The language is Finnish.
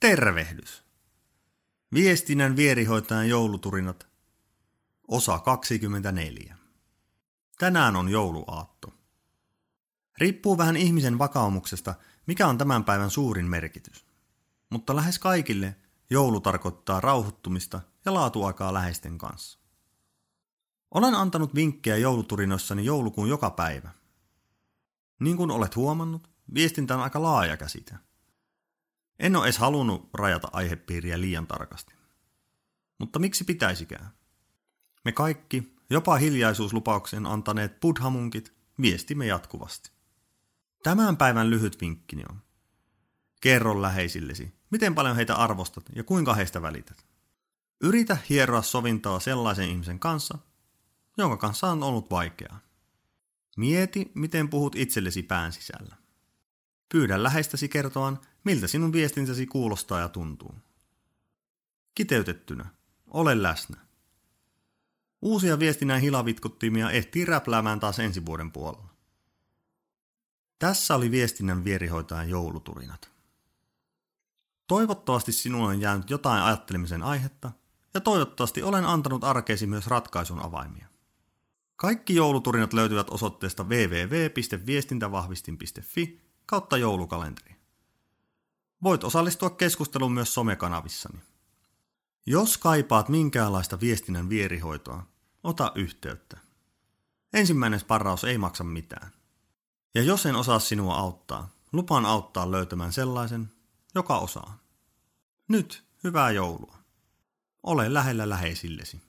Tervehdys! Viestinnän vierihoitajan jouluturinat, osa 24. Tänään on jouluaatto. Riippuu vähän ihmisen vakaumuksesta, mikä on tämän päivän suurin merkitys. Mutta lähes kaikille joulu tarkoittaa rauhoittumista ja laatuaikaa läheisten kanssa. Olen antanut vinkkejä jouluturinoissani joulukuun joka päivä. Niin kuin olet huomannut, viestintä on aika laaja käsite – en ole edes halunnut rajata aihepiiriä liian tarkasti. Mutta miksi pitäisikään? Me kaikki, jopa hiljaisuuslupauksen antaneet buddhamunkit, viestimme jatkuvasti. Tämän päivän lyhyt vinkkini on. Kerro läheisillesi, miten paljon heitä arvostat ja kuinka heistä välität. Yritä hieroa sovintaa sellaisen ihmisen kanssa, jonka kanssa on ollut vaikeaa. Mieti, miten puhut itsellesi pään sisällä. Pyydä läheistäsi kertomaan, miltä sinun viestinsäsi kuulostaa ja tuntuu. Kiteytettynä, ole läsnä. Uusia viestinnän hilavitkuttimia ehtii räpläämään taas ensi vuoden puolella. Tässä oli viestinnän vierihoitajan jouluturinat. Toivottavasti sinulle on jäänyt jotain ajattelemisen aihetta, ja toivottavasti olen antanut arkeesi myös ratkaisun avaimia. Kaikki jouluturinat löytyvät osoitteesta www.viestintävahvistin.fi kautta joulukalenteri. Voit osallistua keskusteluun myös somekanavissani. Jos kaipaat minkäänlaista viestinnän vierihoitoa, ota yhteyttä. Ensimmäinen sparraus ei maksa mitään. Ja jos en osaa sinua auttaa, lupaan auttaa löytämään sellaisen, joka osaa. Nyt hyvää joulua. Ole lähellä läheisillesi.